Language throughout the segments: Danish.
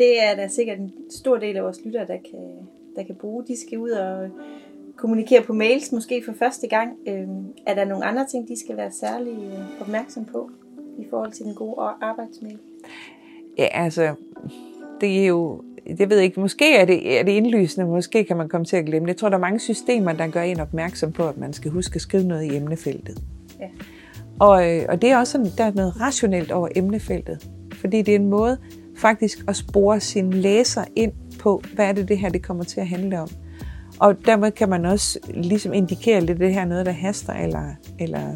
det er der sikkert en stor del af vores lyttere, der kan, der kan bruge. De skal ud og kommunikere på mails, måske for første gang. Øhm, er der nogle andre ting, de skal være særlig øh, opmærksom på i forhold til den gode arbejdsmail? Ja, altså, det er jo, jeg ved ikke, måske er det, er det indlysende, måske kan man komme til at glemme det. Jeg tror, der er mange systemer, der gør en opmærksom på, at man skal huske at skrive noget i emnefeltet. Ja. Og, øh, og det er også sådan, der er noget rationelt over emnefeltet. Fordi det er en måde faktisk at spore sin læser ind på, hvad er det, det her det kommer til at handle om. Og dermed kan man også ligesom indikere lidt det her noget, der haster, eller, eller,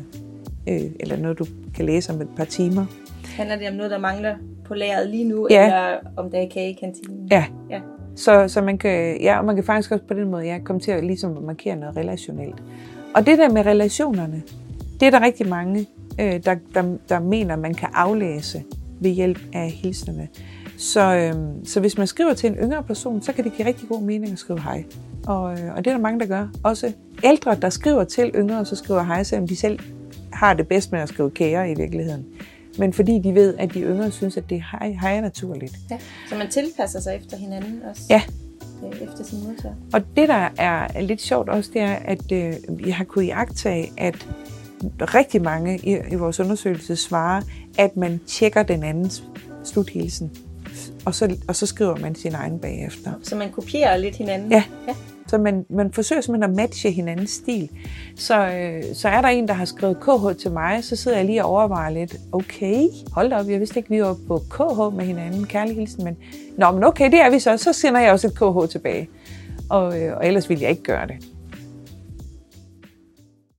øh, eller noget, du kan læse om et par timer. Handler det om noget, der mangler på lageret lige nu, ja. eller om der er kage i kantinen? Ja. ja. Så, så man kan, ja, og man kan faktisk også på den måde ja, komme til at ligesom markere noget relationelt. Og det der med relationerne, det er der rigtig mange, øh, der, der, der mener, man kan aflæse ved hjælp af hilsnerne. Så, øh, så hvis man skriver til en yngre person, så kan det give rigtig god mening at skrive hej. Og, øh, og det er der mange, der gør. Også ældre, der skriver til yngre, så skriver hej, selvom de selv har det bedst med at skrive kære i virkeligheden. Men fordi de ved, at de yngre synes, at det er hej, hej naturligt. Ja, så man tilpasser sig efter hinanden også? Ja. Øh, efter sin modtager. Og det, der er lidt sjovt også, det er, at øh, jeg har kunnet iagtage, at rigtig mange i, i vores undersøgelse svarer, at man tjekker den andens sluthilsen og så, og så skriver man sin egen bagefter. Så man kopierer lidt hinanden? Ja. ja. Så man, man forsøger simpelthen at matche hinandens stil. Så, øh, så er der en, der har skrevet KH til mig, så sidder jeg lige og overvejer lidt, okay, hold da op, jeg vidste ikke, vi var på KH med hinanden, kærlig hilsen, men, nå, men okay, det er vi så, så sender jeg også et KH tilbage. Og, øh, og ellers vil jeg ikke gøre det.